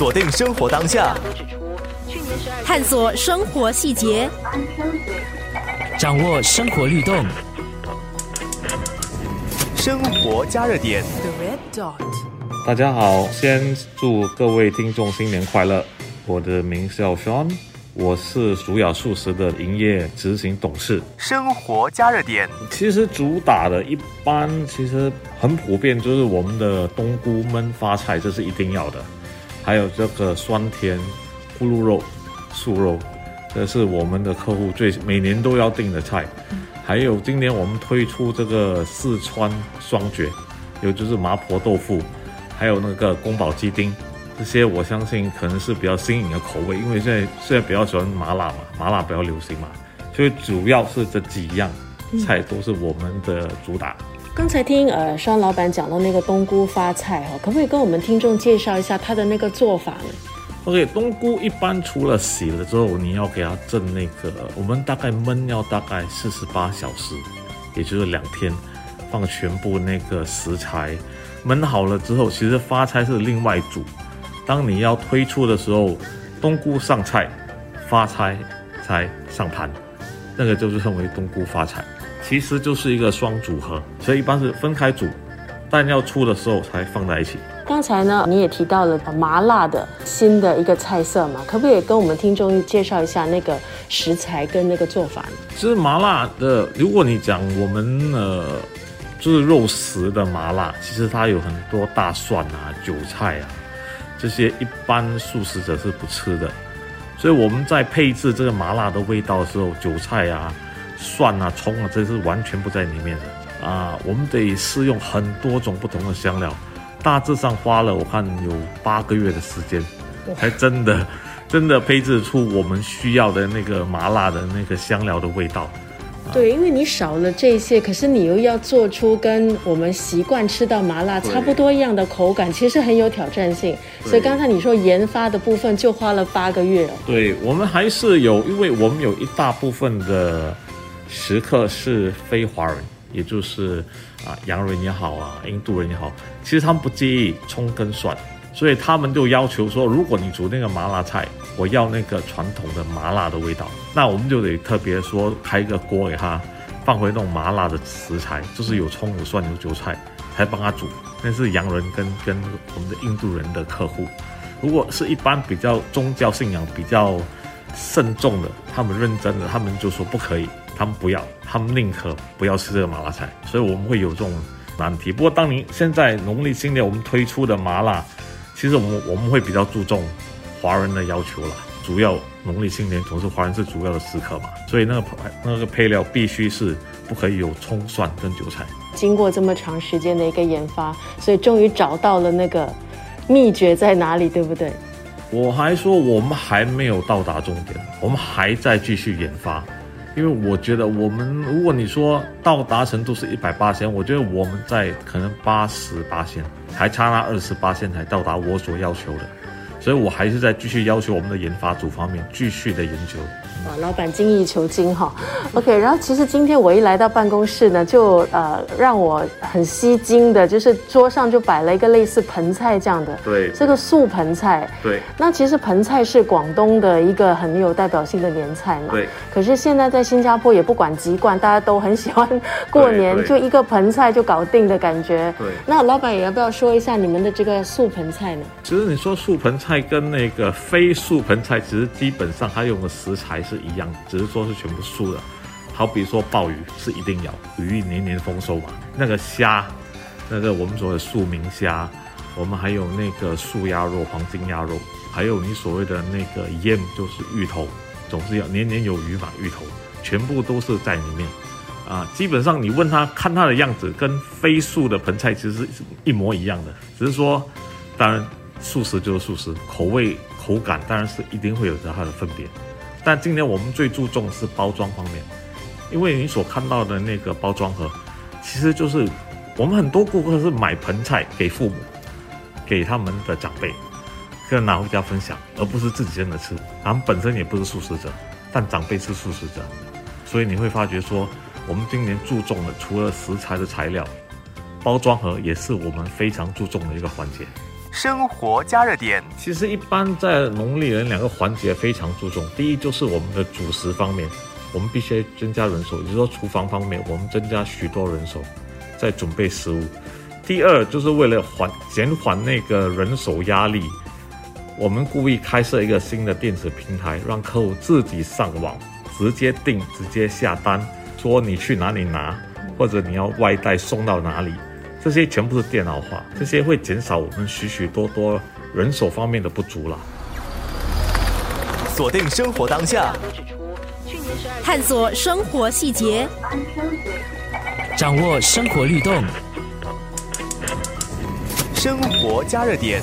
锁定生活当下，探索生活细节，掌握生活律动。生活加热点。大家好，先祝各位听众新年快乐。我的名叫 Sean，我是主雅素食的营业执行董事。生活加热点，其实主打的一般其实很普遍，就是我们的冬菇焖发菜，这是一定要的。还有这个酸甜咕噜肉、素肉，这是我们的客户最每年都要订的菜。还有今年我们推出这个四川双绝，有就是麻婆豆腐，还有那个宫保鸡丁，这些我相信可能是比较新颖的口味，因为现在现在比较喜欢麻辣嘛，麻辣比较流行嘛，所以主要是这几样菜都是我们的主打。刚才听呃双老板讲到那个冬菇发菜哈，可不可以跟我们听众介绍一下他的那个做法呢？OK，冬菇一般除了洗了之后，你要给它蒸那个，我们大概焖要大概四十八小时，也就是两天，放全部那个食材焖好了之后，其实发菜是另外煮。当你要推出的时候，冬菇上菜，发菜才上盘，那个就是称为冬菇发菜，其实就是一个双组合，所以一般是分开煮，蛋要出的时候才放在一起。刚才呢，你也提到了麻辣的新的一个菜色嘛，可不可以跟我们听众介绍一下那个食材跟那个做法呢？其实麻辣的，如果你讲我们呃，就是肉食的麻辣，其实它有很多大蒜啊、韭菜啊，这些一般素食者是不吃的，所以我们在配置这个麻辣的味道的时候，韭菜啊、蒜啊、葱啊，这是完全不在里面的啊，我们得试用很多种不同的香料。大致上花了我看有八个月的时间，才真的真的配置出我们需要的那个麻辣的那个香料的味道。对，因为你少了这些，可是你又要做出跟我们习惯吃到麻辣差不多一样的口感，其实很有挑战性。所以刚才你说研发的部分就花了八个月。对我们还是有，因为我们有一大部分的食客是非华人。也就是啊，洋人也好啊，印度人也好，其实他们不介意葱跟蒜，所以他们就要求说，如果你煮那个麻辣菜，我要那个传统的麻辣的味道，那我们就得特别说开一个锅给他，放回那种麻辣的食材，就是有葱有蒜有韭菜，才帮他煮。那是洋人跟跟我们的印度人的客户，如果是一般比较宗教信仰比较慎重的，他们认真的，他们就说不可以。他们不要，他们宁可不要吃这个麻辣菜，所以我们会有这种难题。不过，当您现在农历新年我们推出的麻辣，其实我们我们会比较注重华人的要求了。主要农历新年总是华人是主要的食客嘛，所以那个那个配料必须是不可以有葱蒜跟韭菜。经过这么长时间的一个研发，所以终于找到了那个秘诀在哪里，对不对？我还说我们还没有到达终点，我们还在继续研发。因为我觉得，我们如果你说到达程度是一百八千，我觉得我们在可能八十八千，还差那二十八千才到达我所要求的，所以我还是在继续要求我们的研发组方面继续的研究。啊，老板精益求精哈。OK，然后其实今天我一来到办公室呢，就呃让我很吸睛的，就是桌上就摆了一个类似盆菜这样的，对，这个素盆菜。对。那其实盆菜是广东的一个很有代表性的年菜嘛。对。可是现在在新加坡也不管籍贯，大家都很喜欢过年就一个盆菜就搞定的感觉。对。那老板也要不要说一下你们的这个素盆菜呢？其实你说素盆菜跟那个非素盆菜，其实基本上它用的食材。是一样，只是说是全部素的。好比说鲍鱼是一定要，鱼一年年丰收嘛。那个虾，那个我们所谓的素明虾，我们还有那个素鸭肉、黄金鸭肉，还有你所谓的那个腌，就是芋头，总是要年年有余嘛。芋头全部都是在里面啊。基本上你问他看他的样子，跟非素的盆菜其实是一模一样的，只是说，当然素食就是素食，口味口感当然是一定会有着它的分别。但今年我们最注重是包装方面，因为你所看到的那个包装盒，其实就是我们很多顾客是买盆菜给父母，给他们的长辈，跟拿回家分享，而不是自己真的吃。他们本身也不是素食者，但长辈是素食者，所以你会发觉说，我们今年注重的除了食材的材料，包装盒也是我们非常注重的一个环节。生活加热点，其实一般在农历人两个环节非常注重，第一就是我们的主食方面，我们必须增加人手，也就是说厨房方面我们增加许多人手在准备食物。第二就是为了缓减缓那个人手压力，我们故意开设一个新的电子平台，让客户自己上网直接订、直接下单，说你去哪里拿，或者你要外带送到哪里。这些全部是电脑化，这些会减少我们许许多多人手方面的不足了。锁定生活当下，探索生活细节，掌握生活律动，生活加热点。